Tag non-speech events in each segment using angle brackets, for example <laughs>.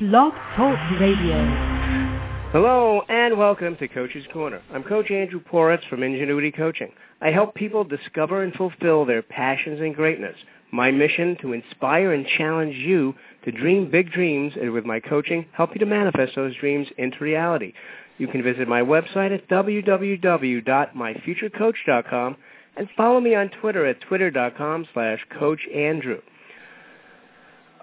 Blog Talk Radio. Hello and welcome to Coach's Corner. I'm Coach Andrew Poritz from Ingenuity Coaching. I help people discover and fulfill their passions and greatness. My mission to inspire and challenge you to dream big dreams and with my coaching help you to manifest those dreams into reality. You can visit my website at www.myfuturecoach.com and follow me on Twitter at twitter.com slash coachandrew.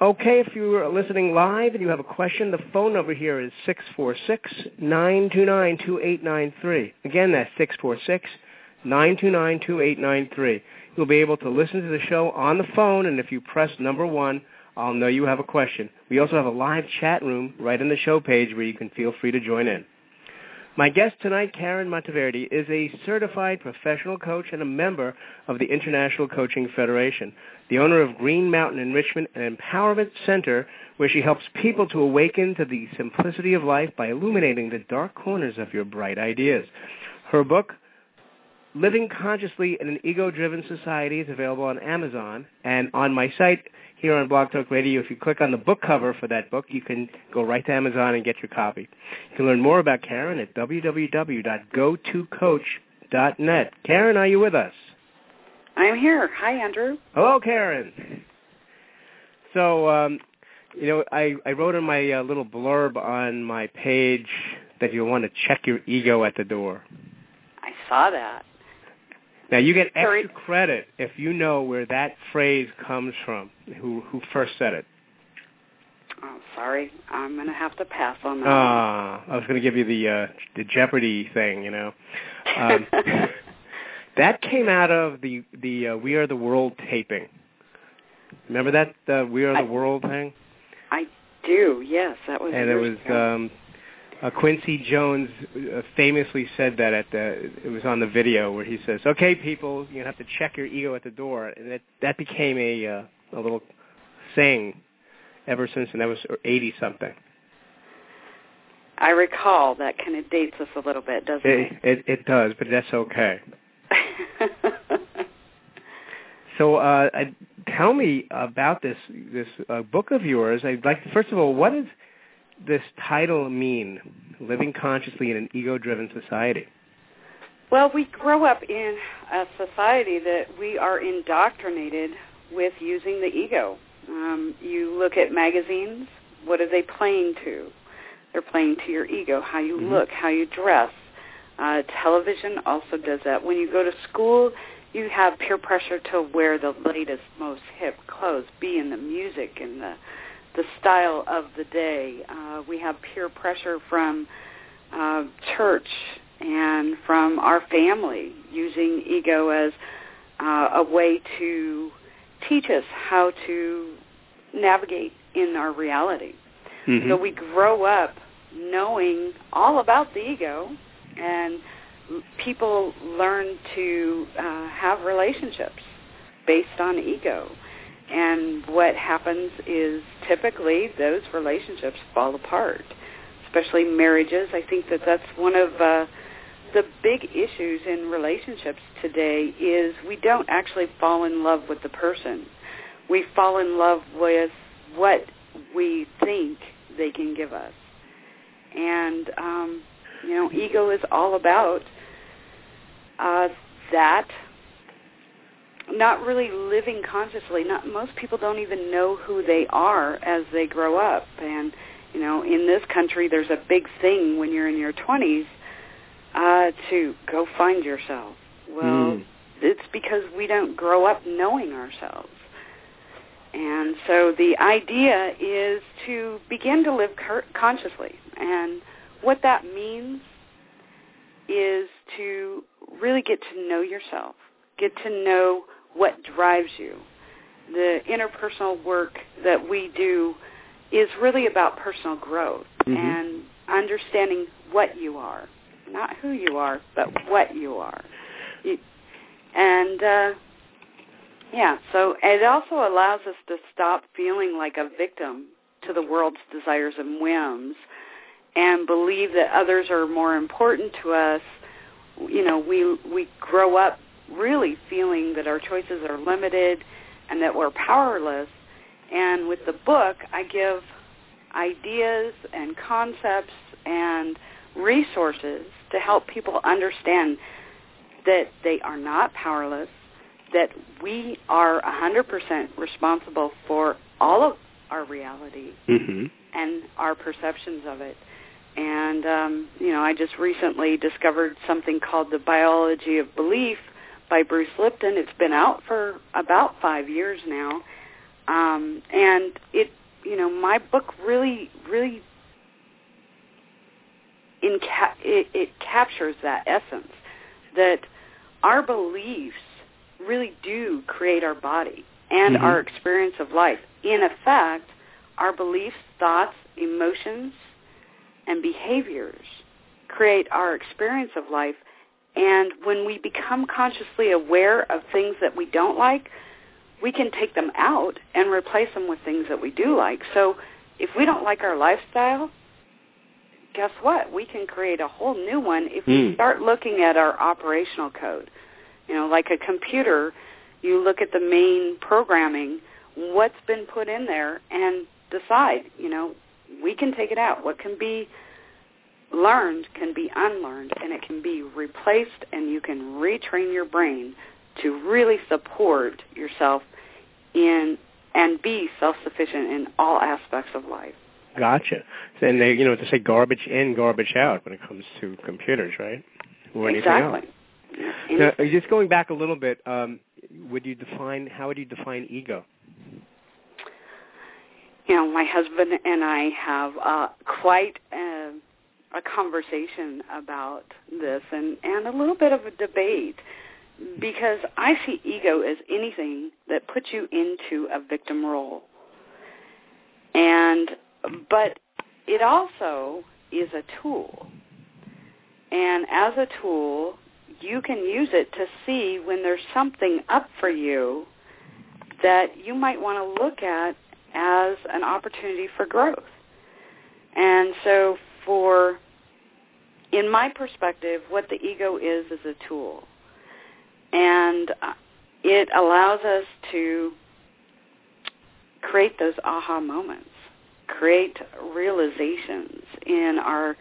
Okay, if you are listening live and you have a question, the phone number here is 646-929-2893. Again, that's 646-929-2893. You'll be able to listen to the show on the phone, and if you press number one, I'll know you have a question. We also have a live chat room right in the show page where you can feel free to join in. My guest tonight, Karen Monteverdi, is a certified professional coach and a member of the International Coaching Federation, the owner of Green Mountain Enrichment and Empowerment Center, where she helps people to awaken to the simplicity of life by illuminating the dark corners of your bright ideas. Her book, Living Consciously in an Ego-Driven Society, is available on Amazon, and on my site, here on Blog Talk Radio. If you click on the book cover for that book, you can go right to Amazon and get your copy. You can learn more about Karen at www.gotocoach.net. Karen, are you with us? I'm here. Hi, Andrew. Hello, Karen. So, um, you know, I, I wrote in my uh, little blurb on my page that you want to check your ego at the door. I saw that. Now you get extra credit if you know where that phrase comes from. Who who first said it? Oh, sorry, I'm going to have to pass on that. Ah, I was going to give you the uh, the Jeopardy thing, you know. Um, <laughs> that came out of the the uh, We Are the World taping. Remember that uh, We Are I, the World thing? I do. Yes, that was. And it was um, uh, Quincy Jones uh, famously said that at the it was on the video where he says, "Okay, people, you have to check your ego at the door," and that that became a uh, a little saying ever since, and that was eighty something. I recall that kind of dates us a little bit, doesn't it? It, it, it does, but that's okay. <laughs> so, uh, tell me about this this uh, book of yours. I'd like to, first of all, what is this title mean, living consciously in an ego-driven society? Well, we grow up in a society that we are indoctrinated with using the ego. Um, you look at magazines, what are they playing to? They're playing to your ego, how you mm-hmm. look, how you dress. Uh, television also does that. When you go to school, you have peer pressure to wear the latest, most hip clothes, be in the music and the the style of the day. Uh, we have peer pressure from uh, church and from our family using ego as uh, a way to teach us how to navigate in our reality. Mm-hmm. So we grow up knowing all about the ego and people learn to uh, have relationships based on ego. And what happens is typically those relationships fall apart, especially marriages. I think that that's one of uh, the big issues in relationships today is we don't actually fall in love with the person. We fall in love with what we think they can give us. And, um, you know, ego is all about uh, that not really living consciously. Not most people don't even know who they are as they grow up. And you know, in this country, there's a big thing when you're in your 20s uh, to go find yourself. Well, mm. it's because we don't grow up knowing ourselves. And so the idea is to begin to live consciously. And what that means is to really get to know yourself, get to know what drives you. The interpersonal work that we do is really about personal growth mm-hmm. and understanding what you are, not who you are, but what you are. You, and uh, yeah, so it also allows us to stop feeling like a victim to the world's desires and whims and believe that others are more important to us. You know, we we grow up really feeling that our choices are limited and that we're powerless. And with the book, I give ideas and concepts and resources to help people understand that they are not powerless, that we are 100% responsible for all of our reality Mm-hmm. and our perceptions of it. And um, you know, I just recently discovered something called the Biology of Belief by Bruce Lipton. It's been out for about five years now, um, and it, you know, my book really, really, inca- it, it captures that essence that our beliefs really do create our body and Mhm. our experience of life. In effect, our beliefs, thoughts, emotions, and behaviors create our experience of life. And when we become consciously aware of things that we don't like, we can take them out and replace them with things that we do like. So if we don't like our lifestyle, guess what? We can create a whole new one if we Hmm. start looking at our operational code. You know, like a computer, you look at the main programming, what's been put in there, and decide, you know, we can take it out. What can be learned can be unlearned, and it can be replaced, and you can retrain your brain to really support yourself in and be self-sufficient in all aspects of life. Gotcha. And they, you know, to say garbage in, garbage out when it comes to computers, right? Or anything exactly. else. Now, just going back a little bit, um, would you define how would you define ego? you know, my husband and I have uh, quite a, a conversation about this and, and a little bit of a debate because I see ego as anything that puts you into a victim role. And but it also is a tool. And as a tool, you can use it to see when there's something up for you that you might want to look at as an opportunity for growth. And so for, in my perspective, what the ego is is a tool. And uh, it allows us to create those aha moments, create realizations in our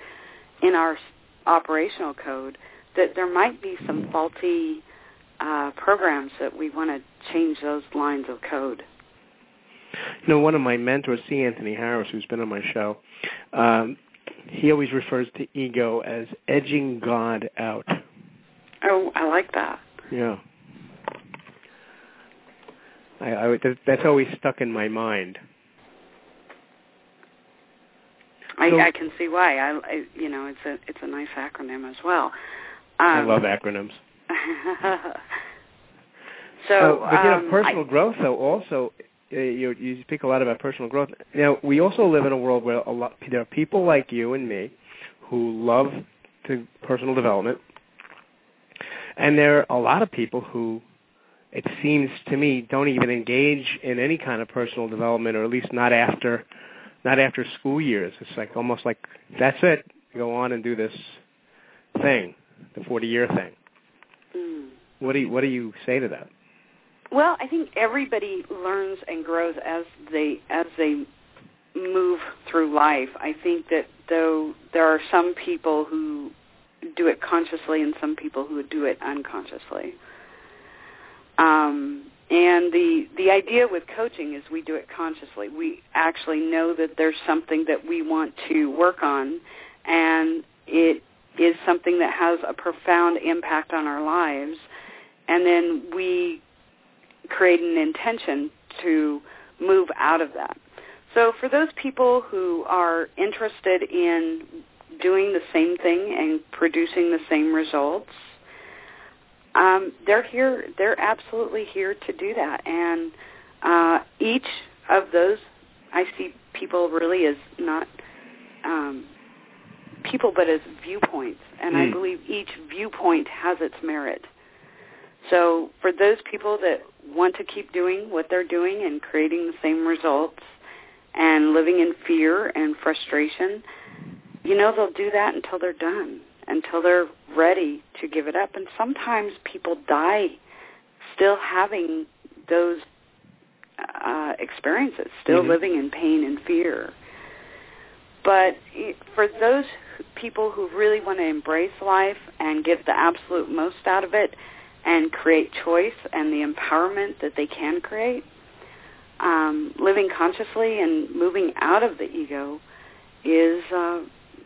in our operational code that there might be some faulty uh, programs that we want to change those lines of code. You know, one of my mentors, C. Anthony Harris, who's been on my show, um, he always refers to ego as edging God out. Oh, I like that. Yeah. I, I that, that's always stuck in my mind. I, So- I can see why. I, I, you know, it's a it's a nice acronym as well. Um, I love acronyms. <laughs> so, Uh, but you know, um, personal I, growth though also you you speak a lot about personal growth. Now we also live in a world where a lot there are people like you and me who love to personal development, and there are a lot of people who it seems to me don't even engage in any kind of personal development, or at least not after not after school years. It's like almost like that's it. Go on and do this thing, the forty year thing. mm. What do you what do you say to that? Well, I think everybody learns and grows as they as they move through life. I think that though there are some people who do it consciously and some people who do it unconsciously. Um, and the the idea with coaching is we do it consciously. We actually know that there's something that we want to work on, and it is something that has a profound impact on our lives. And then we create an intention to move out of that. So for those people who are interested in doing the same thing and producing the same results, um, they're here. They're absolutely here to do that. And uh, each of those, I see people really as not um, people, but as viewpoints. And I Mm. believe each viewpoint has its merit. So for those people that want to keep doing what they're doing and creating the same results and living in fear and frustration, you know they'll do that until they're done, until they're ready to give it up. And sometimes people die still having those uh, experiences, still Mhm. living in pain and fear. But for those people who really want to embrace life and get the absolute most out of it and create choice and the empowerment that they can create, um, living consciously and moving out of the ego is uh,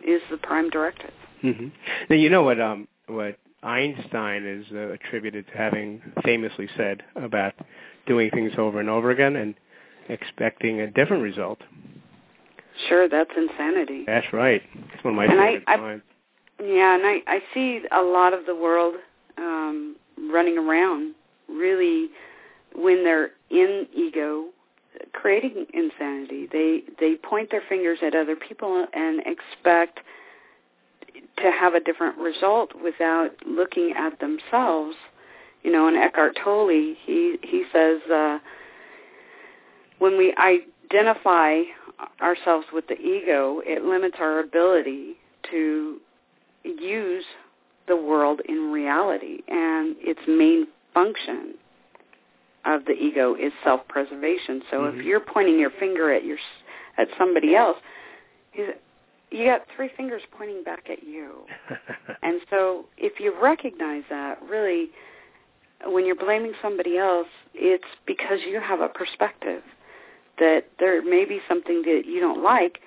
is the prime directive. Mm-hmm. Now you know what um, what Einstein is uh, attributed to having famously said about doing things over and over again and expecting a different result. Sure, that's insanity. That's right. It's one of my and favorite I, lines. Yeah, and I, I see a lot of the world um, running around really when they're in ego creating insanity. They they point their fingers at other people and expect to have a different result without looking at themselves. You know, and Eckhart Tolle, he he says uh, when we identify ourselves with the ego, it limits our ability to use the world in reality, and its main function of the ego is self-preservation. So mm-hmm. if you're pointing your finger at your at somebody else, you got three fingers pointing back at you. <laughs> and so if you recognize that, really, when you're blaming somebody else, it's because you have a perspective that there may be something that you don't like.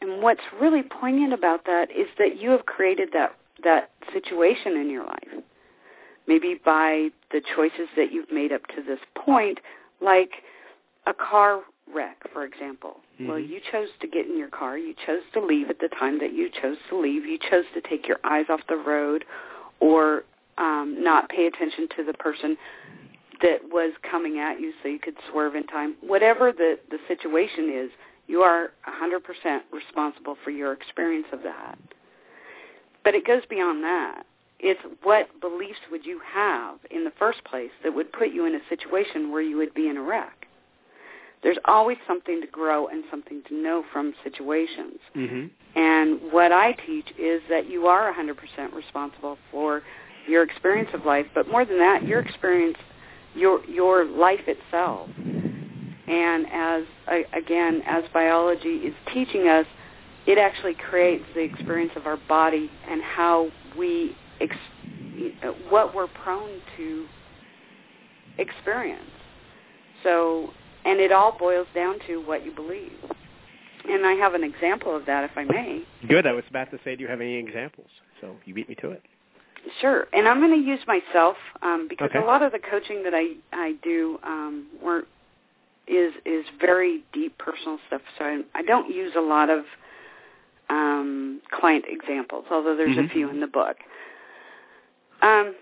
And what's really poignant about that is that you have created that that situation in your life. Maybe by the choices that you've made up to this point, like a car wreck, for example. Mm-hmm. Well, you chose to get in your car. You chose to leave at the time that you chose to leave. You chose to take your eyes off the road or um, not pay attention to the person that was coming at you so you could swerve in time. Whatever the, the situation is, you are 100% responsible for your experience of that. But it goes beyond that. It's what beliefs would you have in the first place that would put you in a situation where you would be in a wreck? There's always something to grow and something to know from situations. Mm-hmm. And what I teach is that you are 100% responsible for your experience of life, but more than that, your experience your your life itself. And as again, as biology is teaching us, it actually creates the experience of our body and how we ex- what we're prone to experience. So, and it all boils down to what you believe. And I have an example of that, if I may. Good. I was about to say, do you have any examples? So you beat me to it. Sure, and I'm going to use myself um, because Okay. a lot of the coaching that I I do um, is is very deep personal stuff. So I, I don't use a lot of um, client examples, although there's Mhm. a few in the book. Um,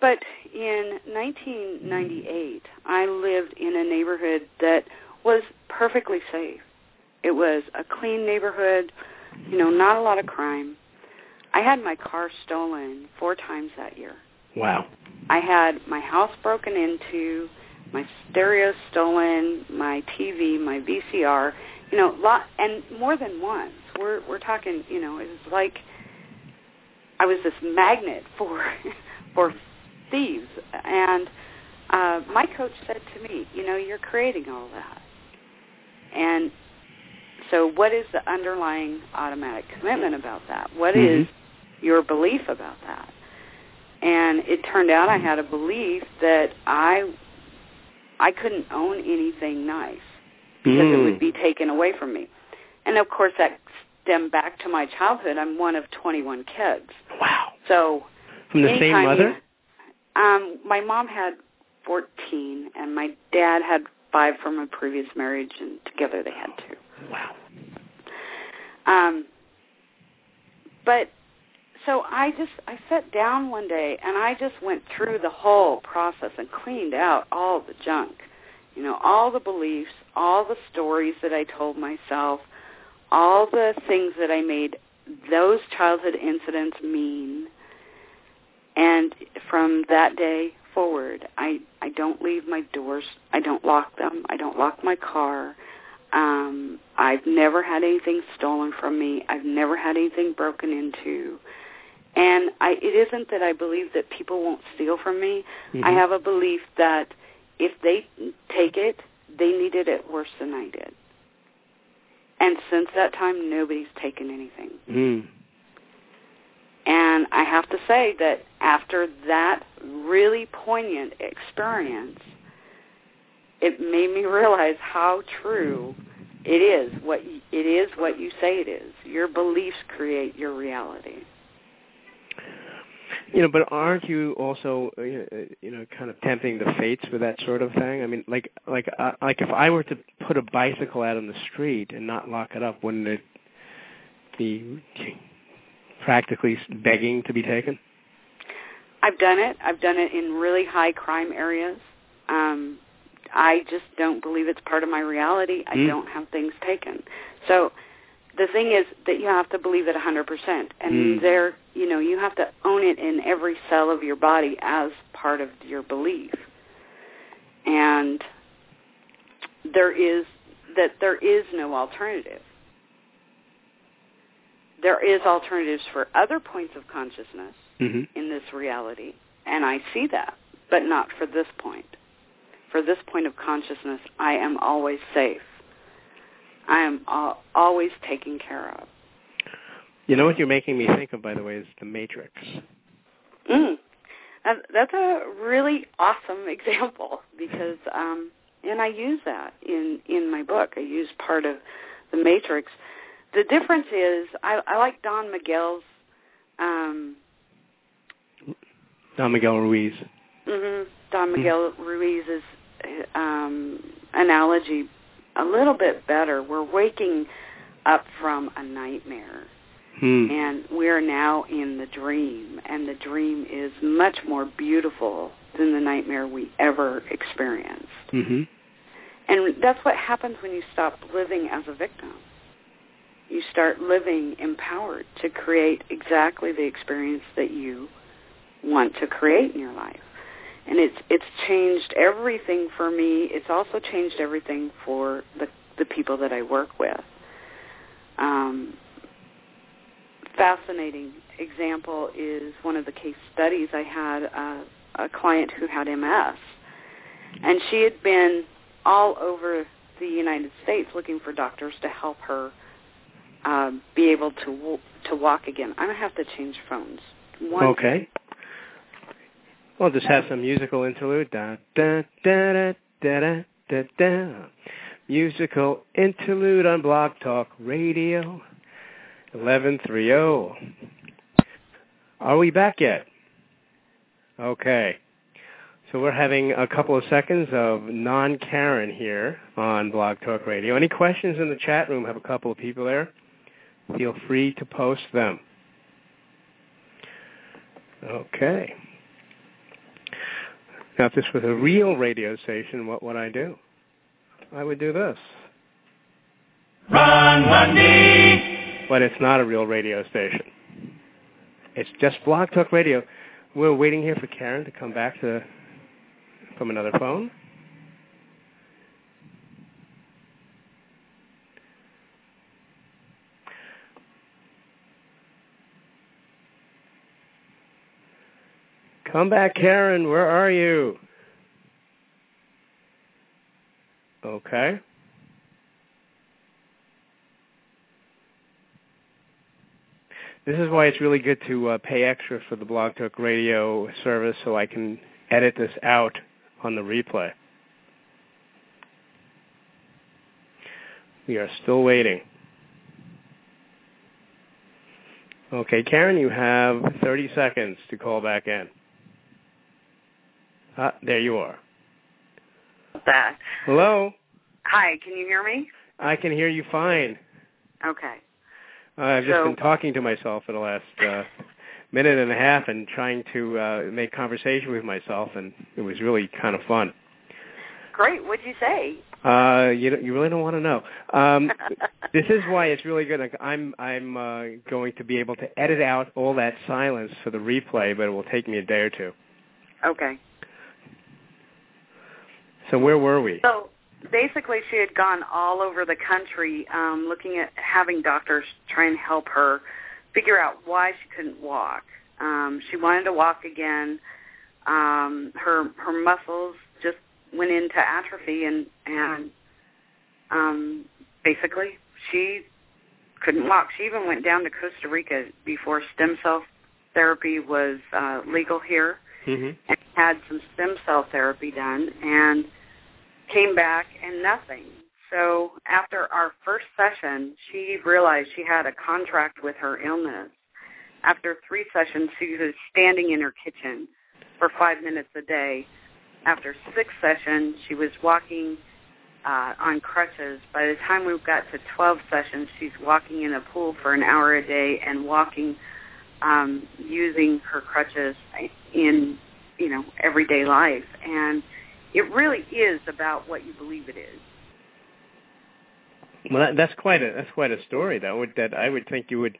but in 1998, I lived in a neighborhood that was perfectly safe. It was a clean neighborhood, you know, not a lot of crime. I had my car stolen four times that year. Wow. I had my house broken into, my stereo stolen, my TV, my VCR, you know, lot and more than once. We're we're talking, you know, it was like I was this magnet for <laughs> for thieves and uh my coach said to me, you know, you're creating all that. And so what is the underlying automatic commitment about that? What Mhm. is your belief about that? And it turned out I had a belief that I I couldn't own anything nice because it Mm. would be taken away from me. And of course that stemmed back to my childhood. I'm one of 21 kids. Wow. So From the same mother? um, my mom had 14, and my dad had five from a previous marriage, and together they had two. Wow. Um, but so I just I sat down one day and I just went through the whole process and cleaned out all the junk, you know, all the beliefs, all the stories that I told myself, all the things that I made those childhood incidents mean. And from that day forward, I I don't leave my doors. I don't lock them. I don't lock my car. Um, I've never had anything stolen from me. I've never had anything broken into. And I, it isn't that I believe that people won't steal from me. I Mhm. have a belief that if they take it, they needed it worse than I did. And since that time, nobody's taken anything. Mm. And I have to say that after that really poignant experience, it made me realize how true it is what it is what you say it is. Your beliefs create your reality. You know, but aren't you also, uh, you know, kind of tempting the fates with that sort of thing? I mean, like, like, uh, like if I were to put a bicycle out on the street and not lock it up, wouldn't it be practically begging to be taken? I've done it. I've done it in really high crime areas. Um, I just don't believe it's part of my reality. I Mm. don't have things taken. So the thing is that you have to believe it 100%. And Mm. there, you know, you have to own it in every cell of your body as part of your belief. And there is that there is no alternative. There is alternatives for other points of consciousness hmm in this reality, and I see that, but not for this point. For this point of consciousness, I am always safe. I am al- always taken care of. You know what you're making me think of, by the way, is the Matrix. Mm. That- That's a really awesome <laughs> example because, um, and I use that in in my book. I use part of the Matrix. The difference is, I, I like Don Miguel's. Um, Don Miguel Ruiz. hmm Don Miguel Ruiz's um, analogy a little bit better. We're waking up from a nightmare, Hmm. and we're now in the dream, and the dream is much more beautiful than the nightmare we ever experienced. hmm And that's what happens when you stop living as a victim. You start living empowered to create exactly the experience that you want to create in your life. And it's it's changed everything for me. It's also changed everything for the the people that I work with. Um, fascinating example is one of the case studies I had a, a client who had MS, and she had been all over the United States looking for doctors to help her um, be able to to walk again. I'm gonna have to change phones. One Okay. Well, just have some musical interlude. Da da da da da da da da. Musical interlude on Blog Talk Radio. Eleven three zero. Are we back yet? Okay. So we're having a couple of seconds of non-Karen here on Blog Talk Radio. Any questions in the chat room? Have a couple of people there. Feel free to post them. Okay. Now, if this was a real radio station, what would I do? I would do this. Ron Bundy! But it's not a real radio station. It's just Blog Talk Radio. We're waiting here for Karen to come back to from another phone. Come back, Karen. Where are you? Okay. This is why it's really good to uh, pay extra for the Blog Talk Radio service so I can edit this out on the replay. We are still waiting. Okay, Karen, you have 30 seconds to call back in. Ah, there you are. that. Hello? Hi, can you hear me? I can hear you fine. Okay. Uh, I've just So- been talking to myself for the last uh, minute and a half and trying to uh, make conversation with myself, and it was really kind of fun. Great. What'd you say? Uh, you you really don't want to know. Um, <laughs> this is why it's really good. I'm I'm uh, going to be able to edit out all that silence for the replay, but it will take me a day or two. Okay. So where were we? So basically, she had gone all over the country um, looking at having doctors try and help her figure out why she couldn't walk. Um, she wanted to walk again. Um, her her muscles just went into atrophy, and and um, basically she couldn't walk. She even went down to Costa Rica before stem cell therapy was uh, legal here hmm and had some stem cell therapy done and came back and nothing. So after our first session, she realized she had a contract with her illness. After three sessions, she was standing in her kitchen for five minutes a day. After six sessions, she was walking uh, on crutches. By the time we got to 12 sessions, she's walking in a pool for an hour a day and walking um, using her crutches in, you know, everyday life. And it really is about what you believe it is. Well, that, that's quite a that's quite a story. That would that I would think you would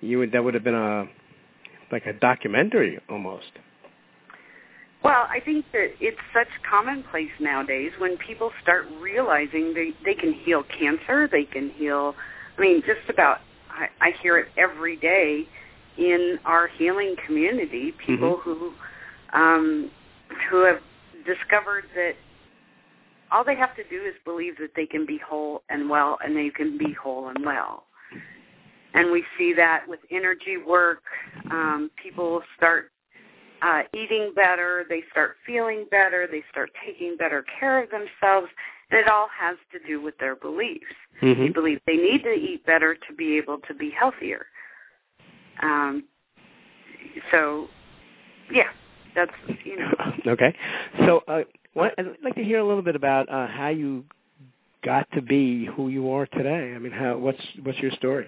you would that would have been a like a documentary almost. Well, I think that it's such commonplace nowadays when people start realizing they they can heal cancer, they can heal. I mean, just about. I, I hear it every day in our healing community. People who um, who have discovered that all they have to do is believe that they can be whole and well, and they can be whole and well. And we see that with energy work. Um, people start uh, eating better, they start feeling better, they start taking better care of themselves, and it all has to do with their beliefs. Mm-hmm. They believe they need to eat better to be able to be healthier. Um, so, yeah, that's you know. <laughs> okay. So, uh, what, I'd like to hear a little bit about uh, how you got to be who you are today. I mean, how what's what's your story?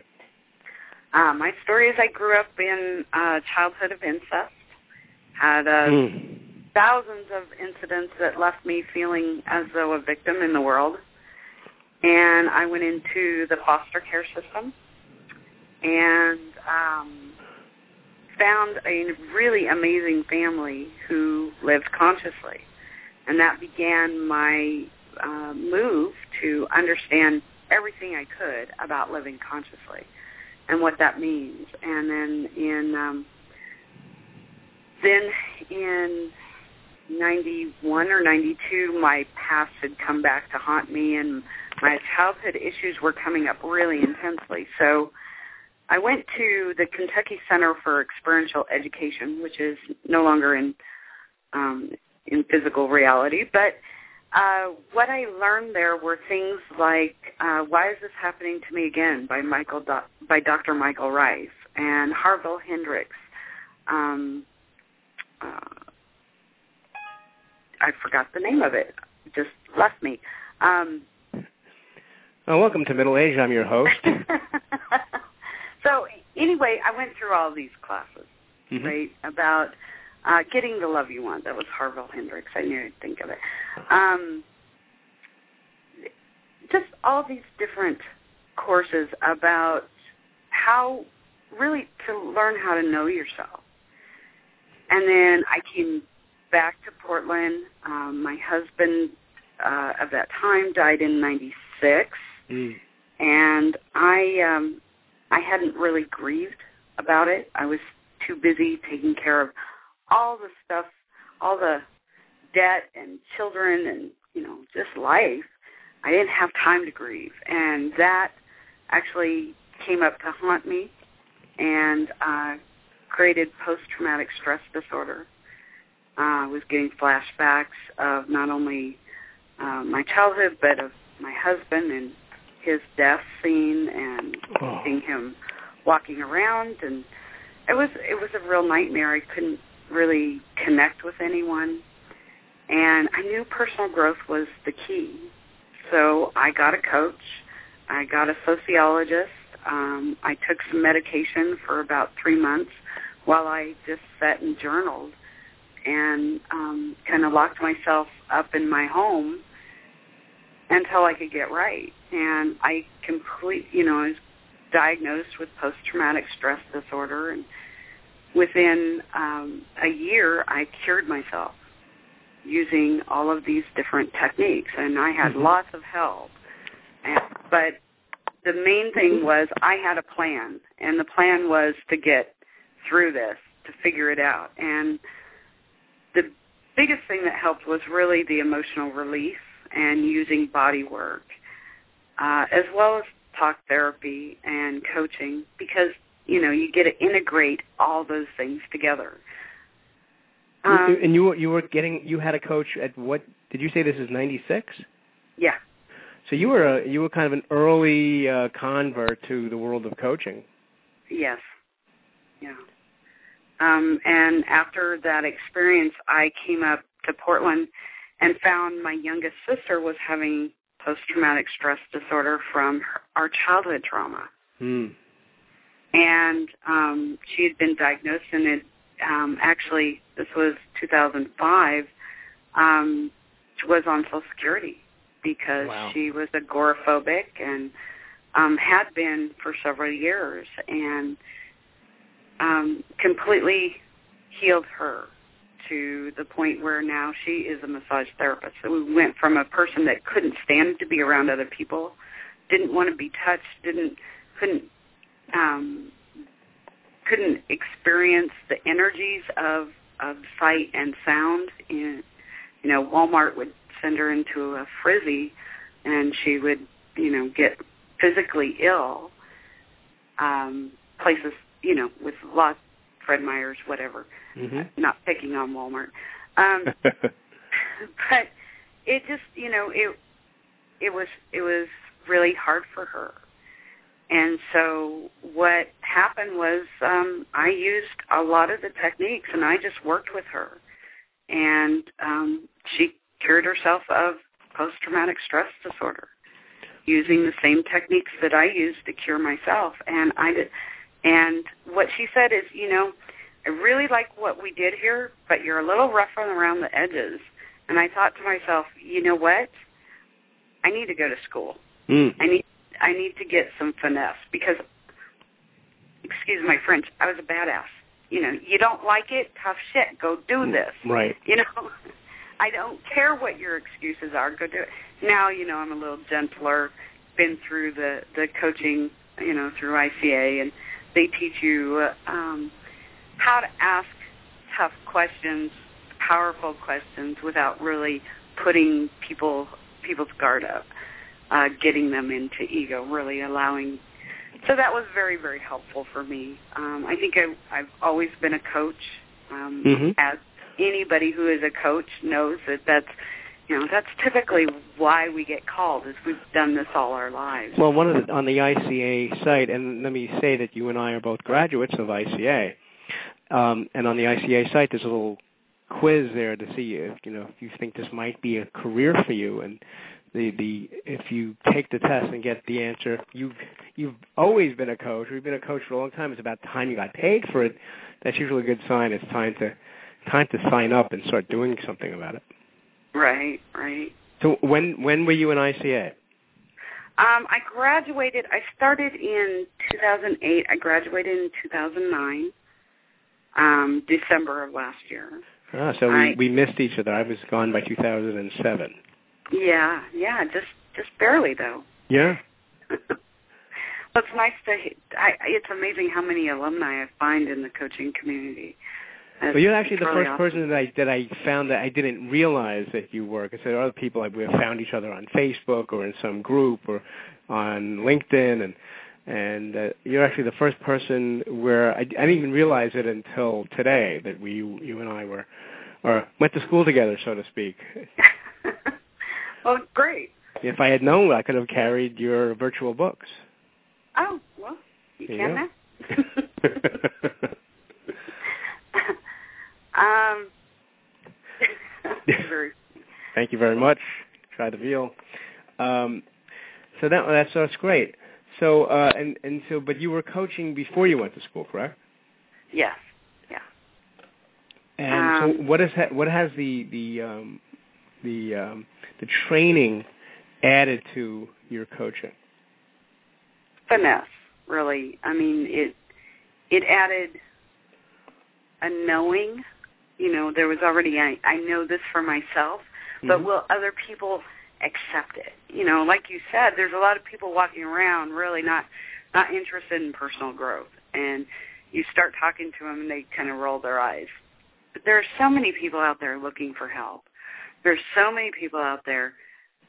Uh, my story is I grew up in a childhood of incest. Had uh, Mm. thousands of incidents that left me feeling as though a victim in the world. And I went into the foster care system and um, found a really amazing family who lived consciously. And that began my uh, move to understand everything I could about living consciously and what that means. And then in um, then in 91 or 92, my past had come back to haunt me, and my childhood issues were coming up really intensely. So I went to the Kentucky Center for Experiential Education, which is no longer in um, in physical reality, but uh, what I learned there were things like uh, "Why is this happening to me again?" by Michael Do- by Dr. Michael Ryce and Harville Hendrix. Um, uh, I forgot the name of it; it just left me. Um, Oh, welcome to Middle Age. I'm your host. <laughs> so anyway, I went through all these classes, Mhm. right, about uh, getting the love you want. That was Harville Hendrix. I knew I'd think of it. Um, just all these different courses about how really to learn how to know yourself. And then I came back to Portland. Um, my husband uh, of that time died in '96 Mm. and I um I hadn't really grieved about it. I was too busy taking care of all the stuff, all the debt and children and you know just life. I didn't have time to grieve, and that actually came up to haunt me and uh, created post-traumatic stress disorder. Uh, I was getting flashbacks of not only uh, my childhood, but of my husband and his death scene and Oh. seeing him walking around and it was it was a real nightmare. I couldn't really connect with anyone and I knew personal growth was the key. So I got a coach, I got a sociologist, um, I took some medication for about three months while I just sat and journaled and um, kind of locked myself up in my home until I could get right. And I complete, you know, I was diagnosed with post-traumatic stress disorder, and within um, a year, I cured myself using all of these different techniques, and I had Mhm. lots of help. And, but the main thing was I had a plan, and the plan was to get through this, to figure it out. And the biggest thing that helped was really the emotional release and using body work, uh, as well as talk therapy and coaching because you know you get to integrate all those things together. Um, and you were you were getting you had a coach at what did you say this is ninety six? Yeah. So you were a, you were kind of an early uh, convert to the world of coaching. Yes. Yeah. Um, and after that experience, I came up to Portland and found my youngest sister was having post-traumatic stress disorder from her, our childhood trauma. Hmm. And um, she had been diagnosed, and it um, actually this was 2005. Um, was on Social Security because wow. she was agoraphobic and um, had been for several years, and um, completely healed her to the point where now she is a massage therapist. So we went from a person that couldn't stand to be around other people, didn't want to be touched, didn't couldn't um, couldn't experience the energies of of sight and sound. In, you know, Walmart would send her into a frizzy, and she would you know get physically ill. Um, places you know with lots Fred Meyer's, whatever. Mm-hmm. Not picking on Walmart, um, <laughs> but it just you know it it was it was really hard for her, and so what happened was um, I used a lot of the techniques, and I just worked with her, and um, she cured herself of post-traumatic stress disorder using the same techniques that I used to cure myself, and I did and what she said is, you know, I really like what we did here, but you're a little rough around the edges. And I thought to myself, you know what? I need to go to school. Mm. I need I need to get some finesse because excuse my French, I was a badass. You know, you don't like it, tough shit, go do this. Right. <laughs> You know, <laughs> I don't care what your excuses are, go do it. Now, you know, I'm a little gentler, been through the the coaching, you know, through ICA and they teach you um, how to ask tough questions, powerful questions, without really putting people people's guard up, uh, getting them into ego, really allowing. So that was very very helpful for me. Um, I think I, I've always been a coach. Um, mm-hmm. As anybody who is a coach knows that that's you know that's typically why we get called is we've done this all our lives. Well one of the on the ica site and let me say that you and i are both graduates of ica um, and on the ica site there's a little quiz there to see if you know if you think this might be a career for you and the the if you take the test and get the answer you've you've always been a coach. You've been a coach for a long time. It's about time you got paid for it. That's usually a good sign. It's time to time to sign up and start doing something about it Right, right. So when when were you in ICA? Um, I graduated. I started in 2008. I graduated in 2009, um, December of last year. Ah, so I, we we missed each other. I was gone by 2007. Yeah, yeah, just just barely though. Yeah. <laughs> well, it's nice to. I, it's amazing how many alumni I find in the coaching community. Well, you're actually the first awesome. person that I that I found that I didn't realize that you were. Because there are other people like we have found each other on Facebook or in some group or on LinkedIn, and and uh, you're actually the first person where I, I didn't even realize it until today that we you and I were or went to school together, so to speak. <laughs> well, great. If I had known, I could have carried your virtual books. Oh well, you There can you now. <laughs> <laughs> um. <laughs> <laughs> very Thank you very much. Try the veal. Um, so that that's that's great. So uh, and and so, but you were coaching before you went to school, correct? yes, yeah. And so, Um, what is ha- what has the the um, the um, the training added to your coaching? finesse really i mean it it added a knowing you know there was already i i know this for myself but Mhm. will other people accept it you know like you said there's a lot of people walking around really not not interested in personal growth and you start talking to them and they kind of roll their eyes but there are so many people out there looking for help there's so many people out there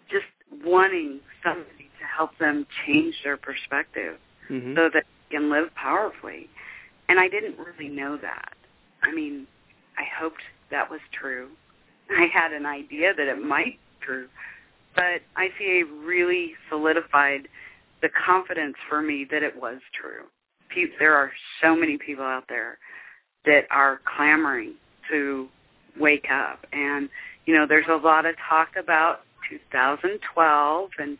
just wanting somebody to help them change their perspective Mm-hmm. so that they can live powerfully. And I didn't really know that. I mean, I hoped that was true. I had an idea that it might be true. But ICA really solidified the confidence for me that it was true. There are so many people out there that are clamoring to wake up. And, you know, there's a lot of talk about 2012 and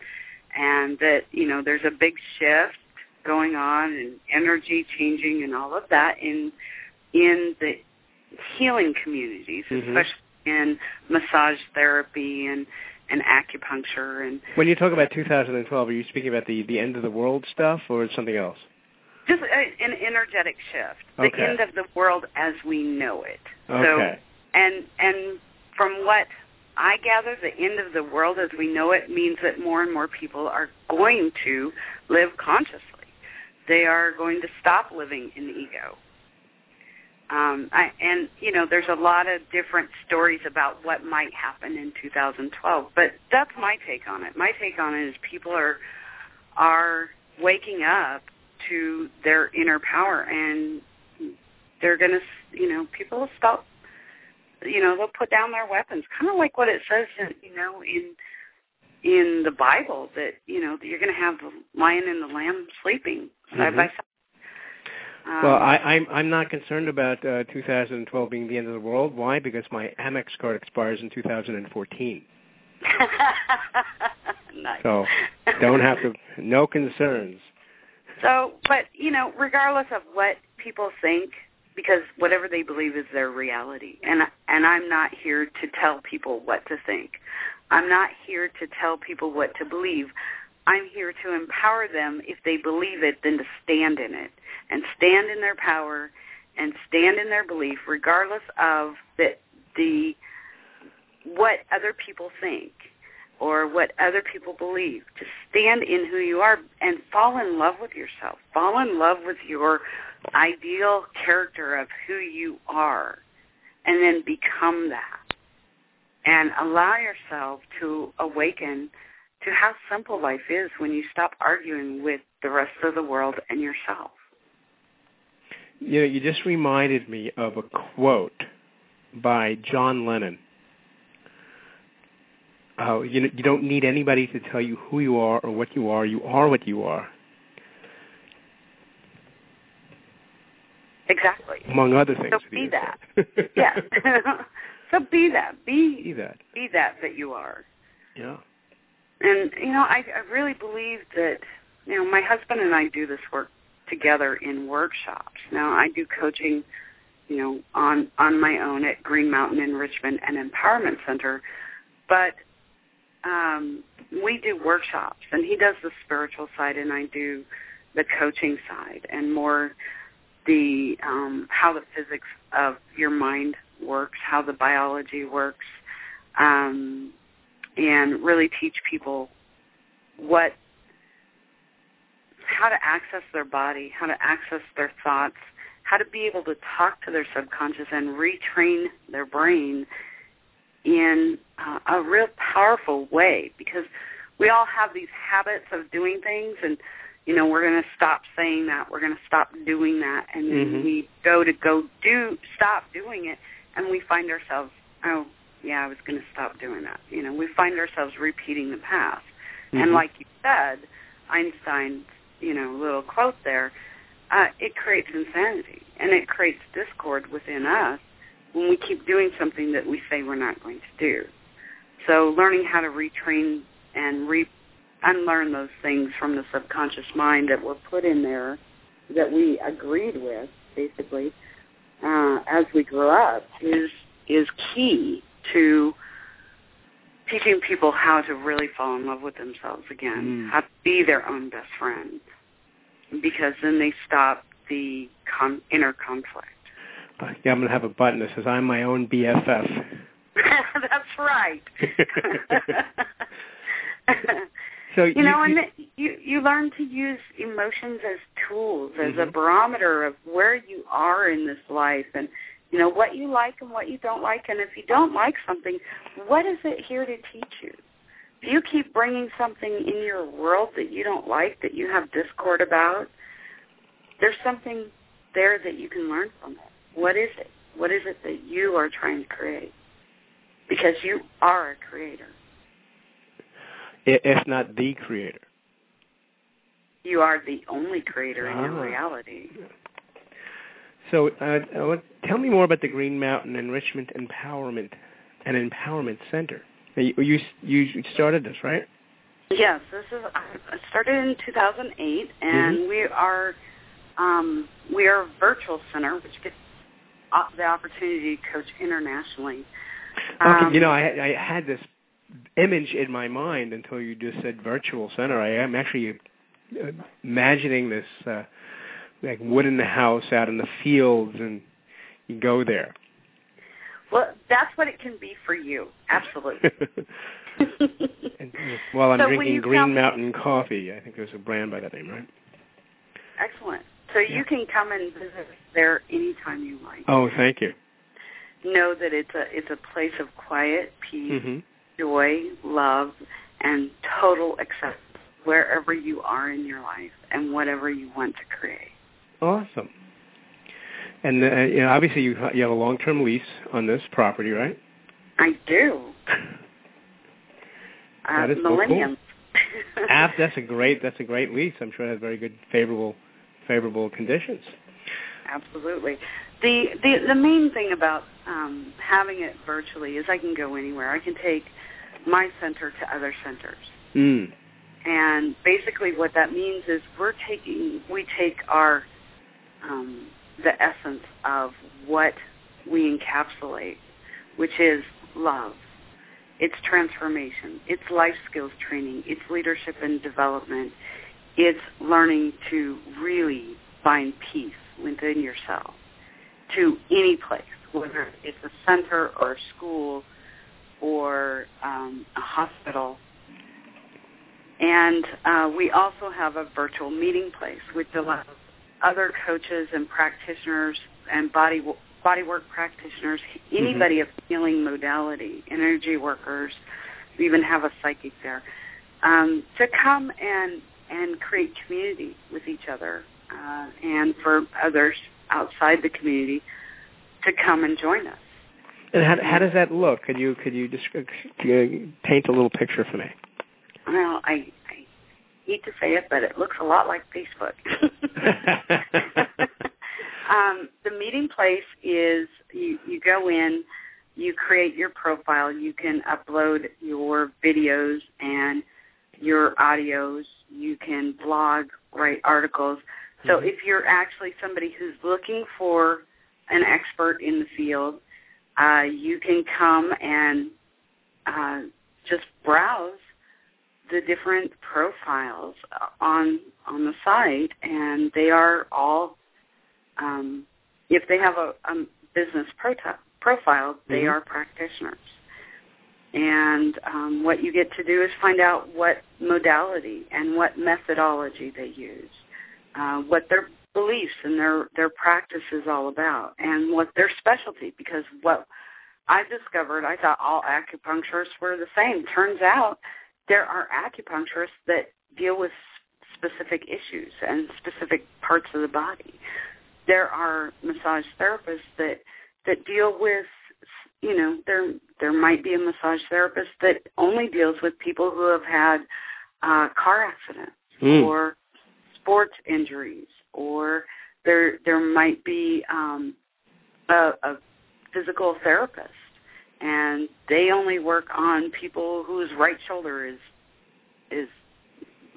and that, you know, there's a big shift going on and energy changing and all of that in in the healing communities, Mhm. especially in massage therapy and and acupuncture and When you talk about 2012, are you speaking about the the end of the world stuff or something else? just a, an energetic shift, the end of the world as we know it. Okay. So, and and from what I gather, the end of the world as we know it means that more and more people are going to live consciously. They are going to stop living in the ego. Um, I, and you know, there's a lot of different stories about what might happen in 2012, but that's my take on it. My take on it is people are are waking up to their inner power, and they're going to, you know, people will stop. You know, they'll put down their weapons, kind of like what it says, in, you know, in in the Bible that you know that you're going to have the lion and the lamb sleeping side Mhm. by side. Um, Well, I, I'm I'm not concerned about uh, 2012 being the end of the world. Why? Because my Amex card expires in 2014. <laughs> nice. So don't have to. No concerns. So, but you know, regardless of what people think, because whatever they believe is their reality, and and I'm not here to tell people what to think. I'm not here to tell people what to believe. I'm here to empower them if they believe it, then to stand in it and stand in their power and stand in their belief, regardless of the the what other people think or what other people believe. To stand in who you are and fall in love with yourself. Fall in love with your ideal character of who you are and then become that. And allow yourself to awaken to how simple life is when you stop arguing with the rest of the world and yourself. You know, you just reminded me of a quote by John Lennon. Oh, you know, you don't need anybody to tell you who you are or what you are. You are what you are. Exactly. Among other things. So be that. <laughs> Yes. <laughs> so be that. Be be that. be that that you are. Yeah. And you know, I, I really believe that you know my husband and I do this work together in workshops. Now I do coaching, you know, on on my own at Green Mountain Enrichment and Empowerment Center, but um, we do workshops, and he does the spiritual side, and I do the coaching side, and more the um, how the physics of your mind works, how the biology works. Um, and really teach people what how to access their body, how to access their thoughts, how to be able to talk to their subconscious and retrain their brain in uh, a real powerful way because we all have these habits of doing things and you know we're going to stop saying that we're going to stop doing that and Mhm. we go to go do stop doing it and we find ourselves oh yeah, I was going to stop doing that. You know, we find ourselves repeating the past. And Mhm. like you said, Einstein's, you know, little quote there, uh, it creates insanity and it creates discord within us when we keep doing something that we say we're not going to do. So learning how to retrain and re- unlearn those things from the subconscious mind that were put in there that we agreed with, basically, uh, as we grow up is is key to teaching people how to really fall in love with themselves again, Mm. how to be their own best friend, because then they stop the con- inner conflict. Yeah, I'm going to have a button that says, I'm my own BFF. <laughs> That's right. <laughs> So <laughs> you know, and you you learn to use emotions as tools, as a Mhm. barometer of where you are in this life, and you know what you like and what you don't like, and if you don't like something, what is it here to teach you? if you keep bringing something in your world that you don't like, that you have discord about, there's something there that you can learn from it. What is it? What is it that you are trying to create? Because you are a creator. If not the creator. You are the only creator in your Ah. reality. So, uh, uh, tell me more about the Green Mountain Enrichment Empowerment and Empowerment Center. You you, you started this, right? Yes, this is. I started in 2008, and Mhm. we are um, we are a virtual center, which gets uh, the opportunity to coach internationally. Okay, Um, you know, I, I had this image in my mind until you just said virtual center. I am actually uh, imagining this uh, like wood in the house out in the fields, and you go there. Well, that's what it can be for you. Absolutely. <laughs> <laughs> and, while I'm So drinking Green Mountain coffee, I think there's a brand by that name, right? Excellent. So Yeah. you can come and visit there anytime you like. Oh, thank you. Know that it's a it's a place of quiet, peace, hmm joy, love, and total acceptance wherever you are in your life and whatever you want to create. Awesome. And uh, you know, obviously, you you have a long-term lease on this property, right? I do. Uh, <laughs> That is so cool. millennium. <laughs> That's a great that's a great lease. I'm sure it has very good favorable favorable conditions. Absolutely. The, the the main thing about um, having it virtually is I can go anywhere. I can take my center to other centers. Mm. And basically what that means is we're taking we take our um, the essence of what we encapsulate, which is love. It's transformation. It's life skills training. It's leadership and development. It's learning to really find peace within yourself to any place, whether it's a center or a school or um, a hospital. And uh, we also have a virtual meeting place, which allows other coaches and practitioners and body bodywork practitioners, anybody of healing modality, energy workers, we even have a psychic there, um, to come and and create community with each other, uh, and for others outside the community to come and join us. And how, how does that look? Could you could you just uh, paint a little picture for me? Well, I, I hate to say it, but it looks a lot like Facebook. <laughs> <laughs> um, the meeting place is you, you go in, you create your profile, you can upload your videos and your audios, you can blog, write articles. So Mhm. if you're actually somebody who's looking for an expert in the field, uh, you can come and uh, just browse the different profiles on on the site, and they are all. Um, if they have a, a business pro- profile, they Mhm. are practitioners. And um, what you get to do is find out what modality and what methodology they use, uh, what their beliefs and their their practice is all about, and what their specialty. Because what I discovered, I thought all acupuncturists were the same. Turns out there are acupuncturists that deal with specific issues and specific parts of the body. There are massage therapists that that deal with you know there there might be a massage therapist that only deals with people who have had uh, car accidents Mm. or sports injuries or there there might be um, a, a physical therapist and they only work on people whose right shoulder is is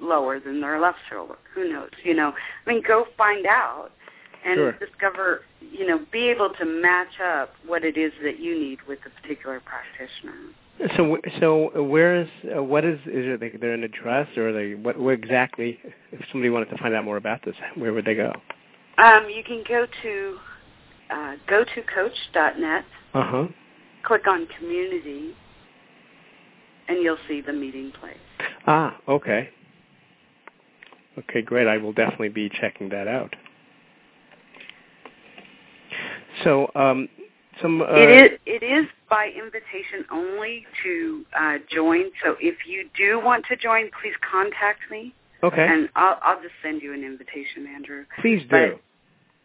lower than their left shoulder. Who knows? You know, I mean, go find out and Sure. discover. You know, be able to match up what it is that you need with a particular practitioner. So so where is uh, what is is it like they're an address or are they what, what exactly? If somebody wanted to find out more about this, where would they go? Um, you can go to uh, go to coach.net, Uh huh. Click on community, and you'll see the meeting place. Ah, okay. Okay, great. I will definitely be checking that out. So, um, some? Uh, it is. It is by invitation only to uh, join. So if you do want to join, please contact me. Okay. And I'll, I'll just send you an invitation, Andrew. Please do. But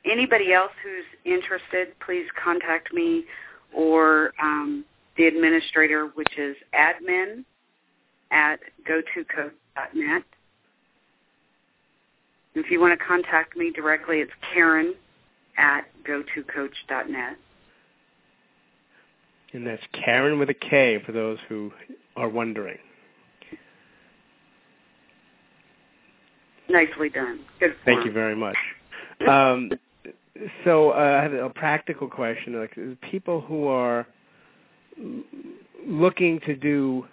anybody else who's interested, please contact me or um, the administrator, which is admin at gotocoach.net. If you want to contact me directly, it's Karen at gotocoach.net. And that's Karen with a K for those who are wondering. Nicely done. Good. Thank you very much. <laughs> Um, so uh, I have a practical question. Like people who are looking to do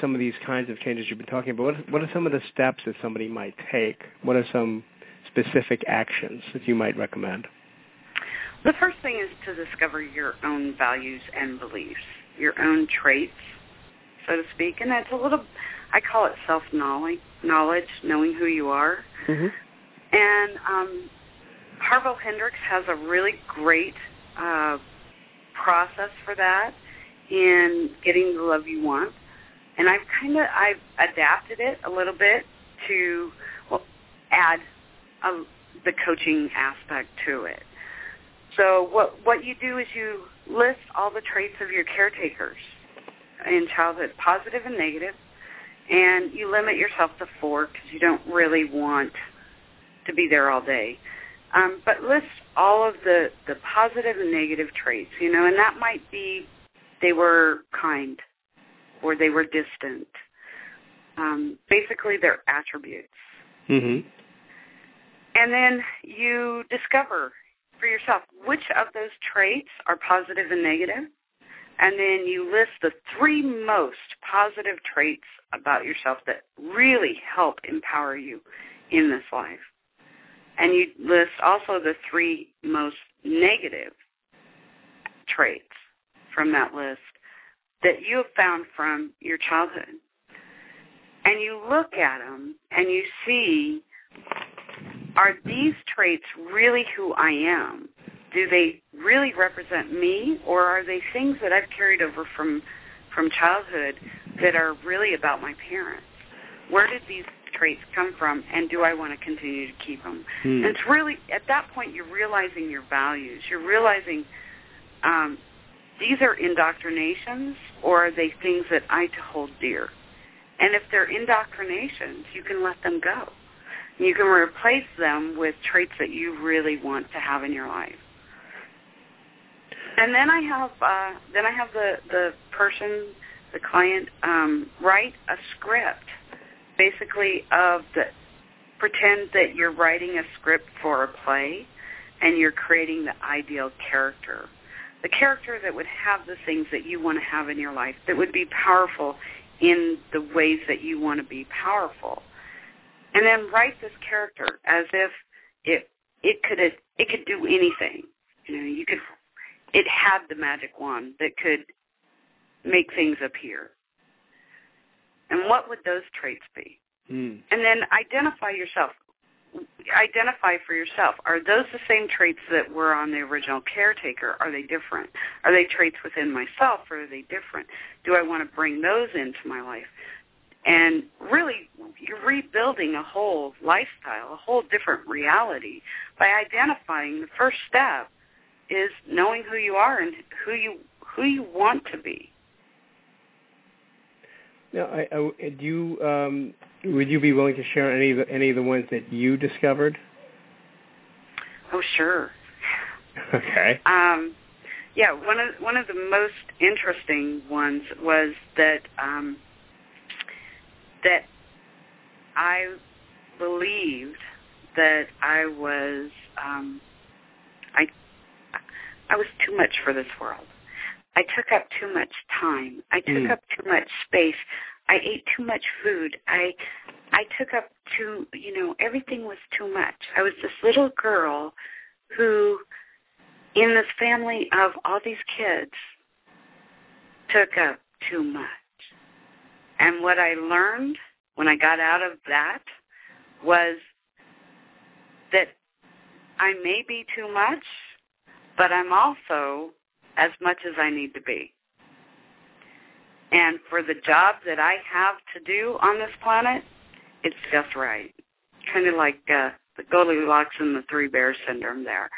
some of these kinds of changes you've been talking about, what, what are some of the steps that somebody might take? What are some specific actions that you might recommend? The first thing is to discover your own values and beliefs, your own traits, so to speak, and that's a little. I call it self knowledge, knowledge, knowing who you are. Mm-hmm. And um, Harville Hendrix has a really great uh, process for that in getting the love you want. And I've kind of I've adapted it a little bit to well, add a, the coaching aspect to it. So what what you do is you list all the traits of your caretakers in childhood, positive and negative, and you limit yourself to four because you don't really want to be there all day. Um, but list all of the the positive and negative traits, you know, and that might be they were kind or they were distant. Um, basically, their attributes. Mm-hmm. And then you discover for yourself which of those traits are positive and negative, and then you list the three most positive traits about yourself that really help empower you in this life. And you list also the three most negative traits from that list that you have found from your childhood. And you look at them and you see, are these traits really who I am? Do they really represent me or are they things that I've carried over from from childhood that are really about my parents? Where did these traits come from and do I want to continue to keep them? Hmm. And it's really, at that point, you're realizing your values. You're realizing um, these are indoctrinations or are they things that I hold dear? And if they're indoctrinations, you can let them go. You can replace them with traits that you really want to have in your life. And then I have uh, then I have the the person, the client, um, write a script, basically of the pretend that you're writing a script for a play, and you're creating the ideal character the character that would have the things that you want to have in your life, that would be powerful in the ways that you want to be powerful. And then write this character as if it it could it could do anything. You know, you could it had the magic wand that could make things appear. And what would those traits be? Mm. And then identify yourself identify for yourself. Are those the same traits that were on the original caretaker? Are they different? Are they traits within myself or are they different? Do I want to bring those into my life? And really, you're rebuilding a whole lifestyle, a whole different reality by identifying the first step is knowing who you are and who you who you want to be. Now, I, I, do you um, would you be willing to share any of the, any of the ones that you discovered? Oh, sure. Okay. Um, yeah, one of one of the most interesting ones was that um, that I believed that I was um, I I was too much for this world. I took up too much time. I took Mm. up too much space. I ate too much food. I I took up too you know, everything was too much. I was this little girl who in this family of all these kids took up too much. And what I learned when I got out of that was that I may be too much, but I'm also as much as I need to be. And for the job that I have to do on this planet, it's just right. Kind of like uh, the Goldilocks and the Three Bears syndrome there.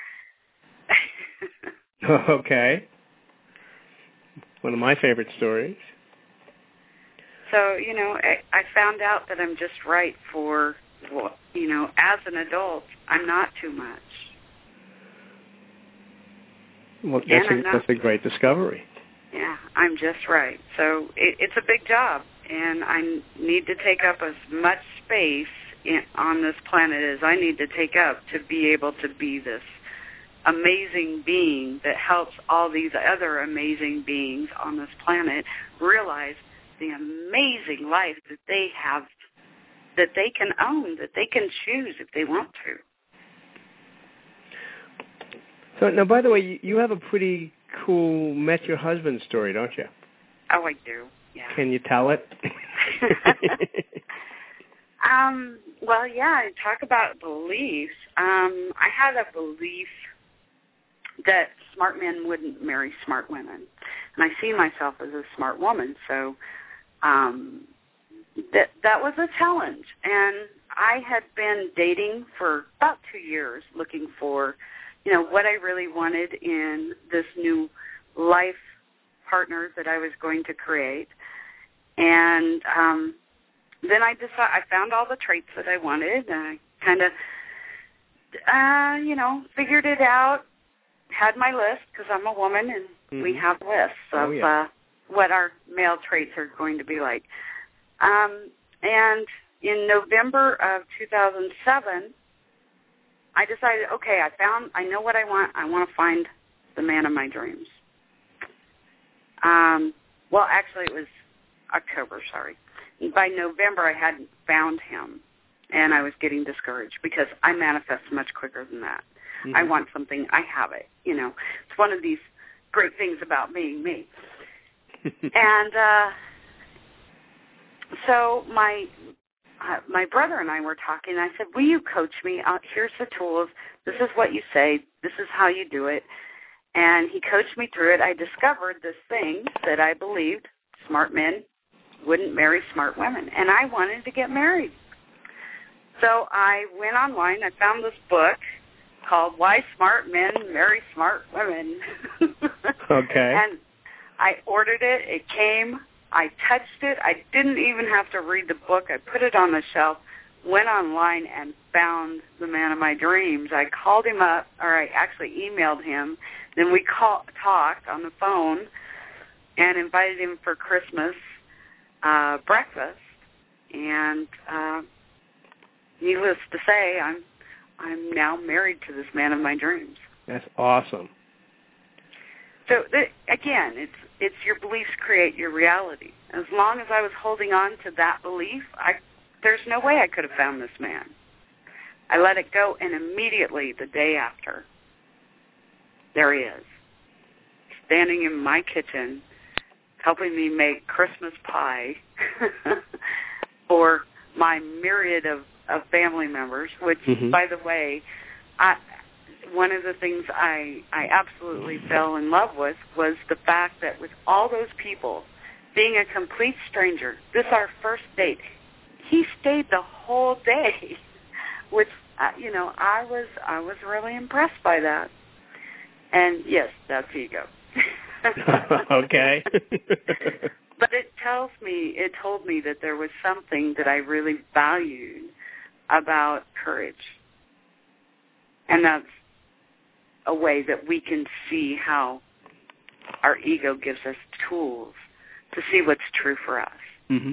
<laughs> <laughs> okay. One of my favorite stories. So, you know, I, I found out that I'm just right for, you know, as an adult, I'm not too much. Well, that's, a, not, that's a great discovery. Yeah, I'm just right. So it, it's a big job, and I need to take up as much space in, on this planet as I need to take up to be able to be this amazing being that helps all these other amazing beings on this planet realize the amazing life that they have, that they can own, that they can choose if they want to. So now, by the way, you, you have a pretty cool met your husband story, don't you? Oh, I do. Yeah. Can you tell it? <laughs> um. Well, yeah. Talk about beliefs. Um. I had a belief that smart men wouldn't marry smart women, and I see myself as a smart woman. So, um, that that was a challenge, and I had been dating for about two years, looking for you know, what I really wanted in this new life partner that I was going to create. And um, then I decided I found all the traits that I wanted. And I kind of, uh, you know, figured it out. Had my list because I'm a woman, and mm-hmm. we have lists of oh, yeah. uh, what our male traits are going to be like. Um, and in November of 2007, I decided, okay, I found, I know what I want. I want to find the man of my dreams. Um, well, actually, it was October. Sorry. By November, I hadn't found him, and I was getting discouraged because I manifest much quicker than that. Mm-hmm. I want something, I have it. You know, it's one of these great things about being me. <laughs> and uh, so my uh, my brother and I were talking. And I said, "Will you coach me? Uh, here's the tools. This is what you say. This is how you do it." And he coached me through it. I discovered this thing that I believed smart men wouldn't marry smart women, and I wanted to get married. So I went online. I found this book called "Why Smart Men Marry Smart Women." <laughs> okay. And I ordered it. It came I touched it. I didn't even have to read the book. I put it on the shelf, went online and found the man of my dreams. I called him up, or I actually emailed him. Then we call, talked on the phone and invited him for Christmas uh, breakfast. And uh, needless to say, I'm I'm now married to this man of my dreams. That's awesome. So the, again, it's it's your beliefs create your reality. As long as I was holding on to that belief, I there's no way I could have found this man. I let it go, and immediately the day after, there he is, standing in my kitchen, helping me make Christmas pie <laughs> for my myriad of, of family members. Which, mm-hmm. by the way, I one of the things I I absolutely fell in love with was the fact that with all those people being a complete stranger, this our first date, he stayed the whole day, <laughs> which uh, you know I was I was really impressed by that. And yes, that's ego. <laughs> okay. <laughs> but it tells me it told me that there was something that I really valued about courage. And that's a way that we can see how our ego gives us tools to see what's true for us. Mm-hmm.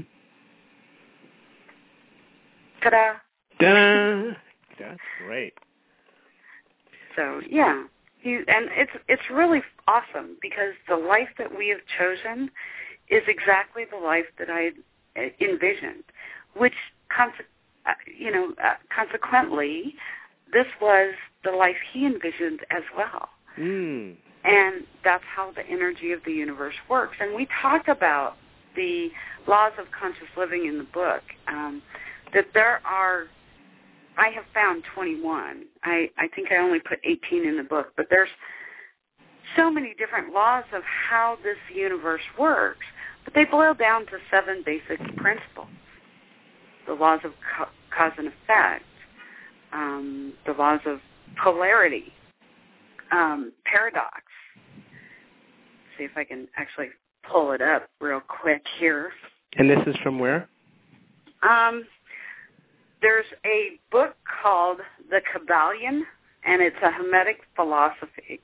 Ta-da! Ta-da! That's great. So yeah, you, and it's it's really awesome because the life that we have chosen is exactly the life that I envisioned, which, uh, you know, uh, consequently, this was the life he envisioned as well. Mm. And that's how the energy of the universe works. And we talk about the laws of conscious living in the book, um, that there are, I have found 21. I, I think I only put 18 in the book, but there's so many different laws of how this universe works, but they boil down to seven basic principles. The laws of ca- cause and effect, um, the laws of polarity, um, paradox. See if I can actually pull it up real quick here. And this is from where? Um, there's a book called The Kybalion, and it's a Hermetic philosophy.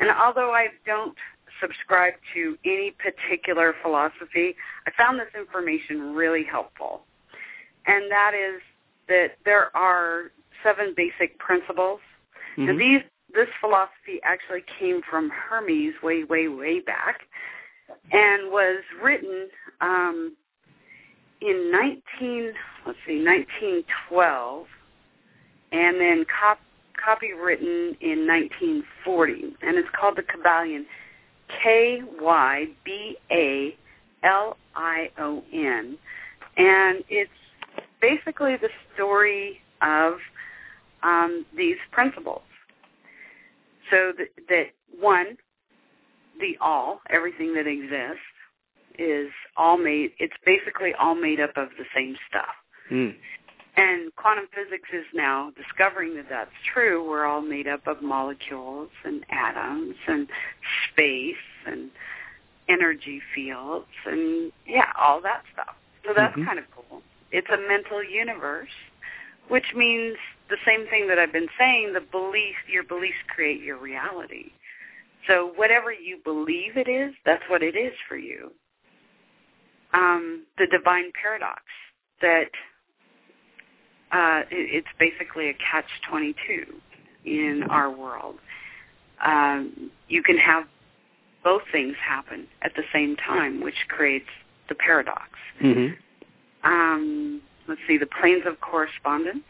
And although I don't subscribe to any particular philosophy, I found this information really helpful. And that is that there are seven basic principles. Mhm. And these this philosophy actually came from Hermes way, way, way back and was written um, in 19, let's see, 1912, and then cop, copywritten in 1940, and it's called the Kybalion, K-Y-B-A-L-I-O-N, and it's basically the story of um, these principles. So that, that one, the all, everything that exists, is all made. It's basically all made up of the same stuff. Mm. And quantum physics is now discovering that that's true. We're all made up of molecules and atoms and space and energy fields and yeah, all that stuff. So that's Mhm. kind of cool. It's a mental universe, which means the same thing that I've been saying, the belief, your beliefs create your reality. So whatever you believe it is, that's what it is for you. Um, the divine paradox that uh, it, it's basically a catch-22 in our world. Um, you can have both things happen at the same time, which creates the paradox. Mhm. Um, let's see, the planes of correspondence,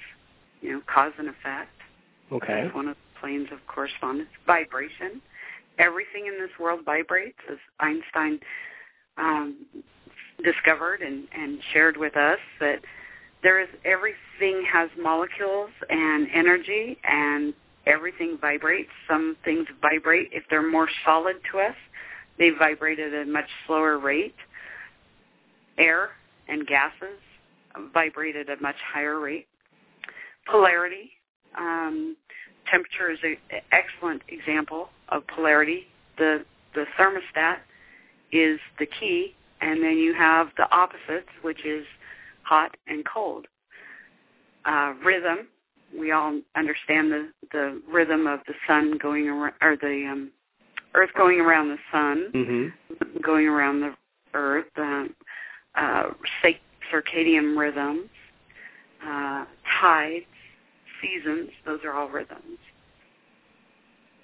you know, cause and effect. Okay. That's one of the planes of correspondence. Vibration. Everything in this world vibrates, as Einstein um, discovered and, and shared with us that there is everything has molecules and energy and everything vibrates. Some things vibrate if they're more solid to us. They vibrate at a much slower rate. Air and gases vibrate at a much higher rate. Polarity. Um, temperature is an excellent example of polarity. The the thermostat is the key, and then you have the opposites, which is hot and cold. Uh, rhythm. We all understand the the rhythm of the sun going around, or the um, Earth going around the sun, Mhm. going around the Earth. Um, uh, circadian rhythms, uh, tides, seasons. Those are all rhythms.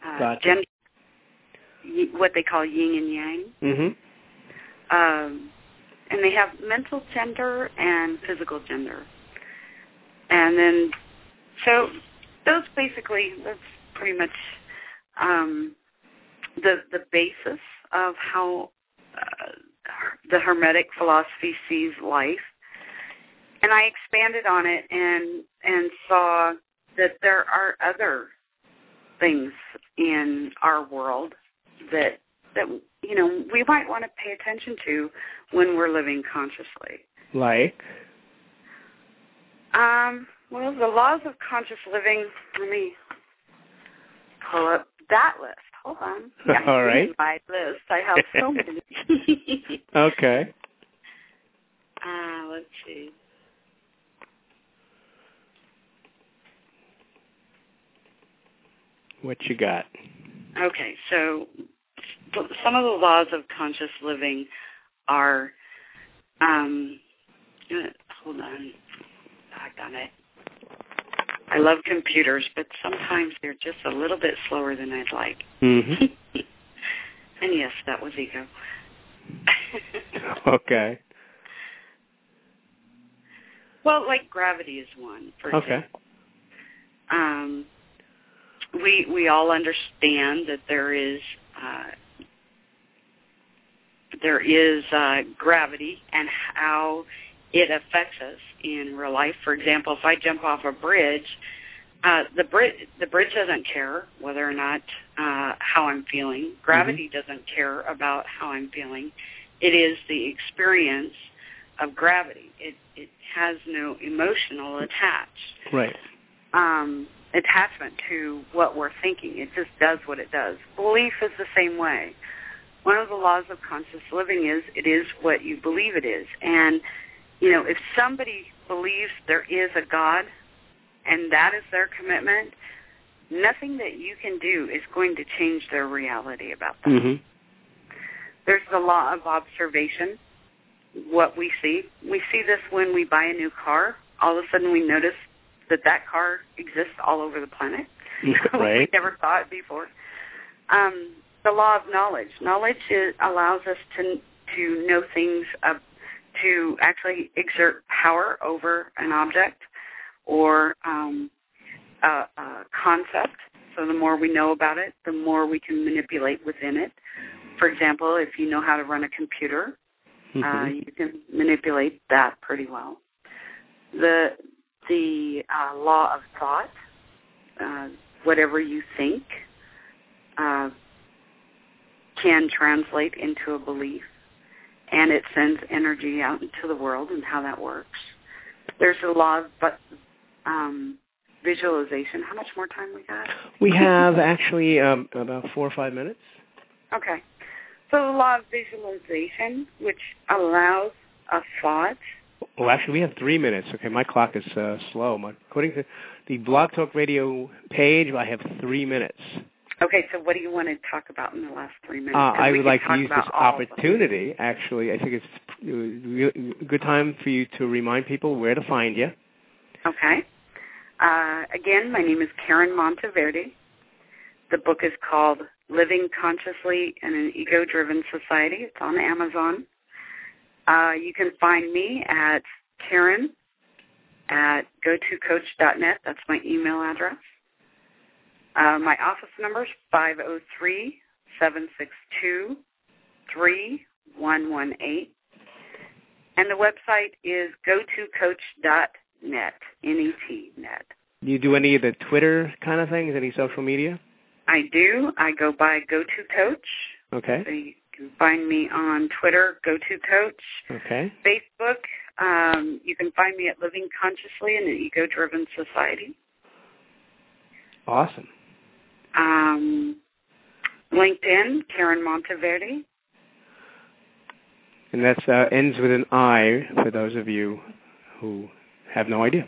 Uh, Gotcha. what they call yin and yang. Mm-hmm. Um, and they have mental gender and physical gender. And then, so those basically, that's pretty much um, the the basis of how uh, the Hermetic philosophy sees life. And I expanded on it and and saw that there are other things in our world that that you know we might want to pay attention to when we're living consciously. Like. Um, well, the laws of conscious living. Let me pull up that list. Hold on. <laughs> Yeah, All right. My list. I have so <laughs> many. <laughs> Okay. uh, let's see. What you got? Okay, so some of the laws of conscious living are. Um, hold on. Back on it. I love computers, but sometimes they're just a little bit slower than I'd like. Mhm. <laughs> and yes, that was ego. <laughs> <laughs> okay. well, like gravity is one, for Okay. example. Um, we we all understand that there is uh, there is uh, gravity and how it affects us in real life. For example, if I jump off a bridge, Uh, the bridge the bridge doesn't care whether or not uh, how I'm feeling. Gravity mm-hmm. doesn't care about how I'm feeling. It is the experience of gravity. It it has no emotional attach. Right. Um, attachment to what we're thinking. It just does what it does. Belief is the same way. One of the laws of conscious living is it is what you believe it is. And you know, if somebody believes there is a God and that is their commitment, nothing that you can do is going to change their reality about that. Mm-hmm. There's the law of observation. What we see, we see this when we buy a new car. All of a sudden, we notice that that car exists all over the planet. <laughs> right. we never saw it before. Um, the law of knowledge. Knowledge is, allows us to to know things, uh, to actually exert power over an object or um, a, a concept. So the more we know about it, the more we can manipulate within it. For example, if you know how to run a computer, uh, mm-hmm. uh, you can manipulate that pretty well. The the uh, law of thought, uh, whatever you think, uh, can translate into a belief, and it sends energy out into the world and how that works. There's a law of but um, visualization. How much more time we got? We have actually um, about four or five minutes. Okay. So the law of visualization, which allows a thought. Well, actually, we have three minutes. Okay, my clock is uh, slow. My, according to the Blog Talk Radio page, I have three minutes. Okay, so what do you want to talk about in the last three minutes? Uh, I would like to use this opportunity. Actually, I think it's a good time for you to remind people where to find you. Okay. Uh, again, my name is Karen Monteverdi. The book is called Living Consciously in an Ego-Driven Society. It's on Amazon. Uh, you can find me at Karen at gotocoach.net. That's my email address. Uh, my office number is 503 762 3118. And the website is gotocoach.net net, N-E-T. You do any of the Twitter kind of things, any social media? I do. I go by Go To Coach. Okay. So you can find me on Twitter, Go To Coach. Okay. Facebook, um, you can find me at Living Consciously in an Ego Driven Society. Awesome. Um, LinkedIn, Karen Monteverdi. And that uh, ends with an I for those of you who have no idea.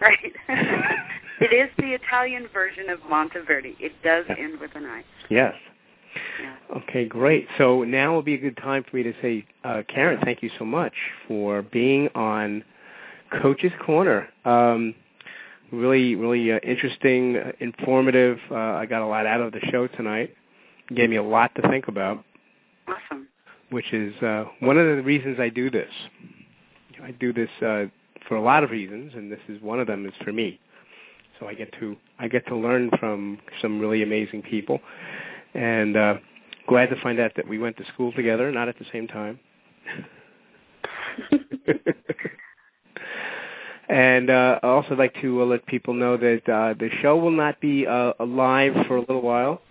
Right. <laughs> <laughs> it is the Italian version of Monteverde. It does yeah. end with an I. Yes. Yeah. Okay, great. So now will be a good time for me to say, uh, Karen, thank you so much for being on Coach's Corner. Um, really, really uh, interesting, uh, informative. Uh, I got a lot out of the show tonight. gave me a lot to think about. Awesome. Which is uh, one of the reasons I do this. I do this uh, for a lot of reasons, and this is one of them. Is for me. So I get to I get to learn from some really amazing people, and uh, glad to find out that we went to school together, not at the same time. <laughs> and uh, I also like to uh, let people know that uh, the show will not be uh, live for a little while.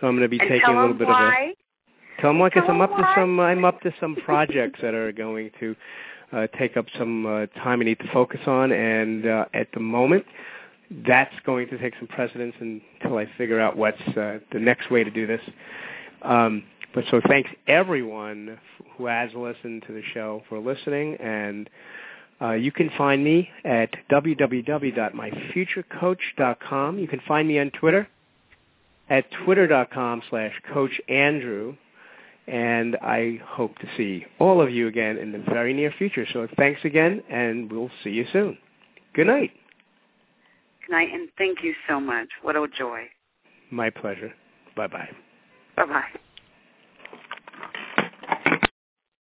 So I'm going to be and taking a little bit why. of a. Tell them why, because I'm up why. to some. I'm up to some projects that are going to uh, take up some uh, time I need to focus on, and uh, at the moment, that's going to take some precedence until I figure out what's uh, the next way to do this. Um, but so thanks everyone who has listened to the show for listening, and uh, you can find me at www.myfuturecoach.com. You can find me on Twitter at twitter.com slash Coach Andrew and I hope to see all of you again in the very near future. So thanks again, and we'll see you soon. Good night. Good night, and thank you so much. What a joy. My pleasure. Bye-bye. Bye-bye.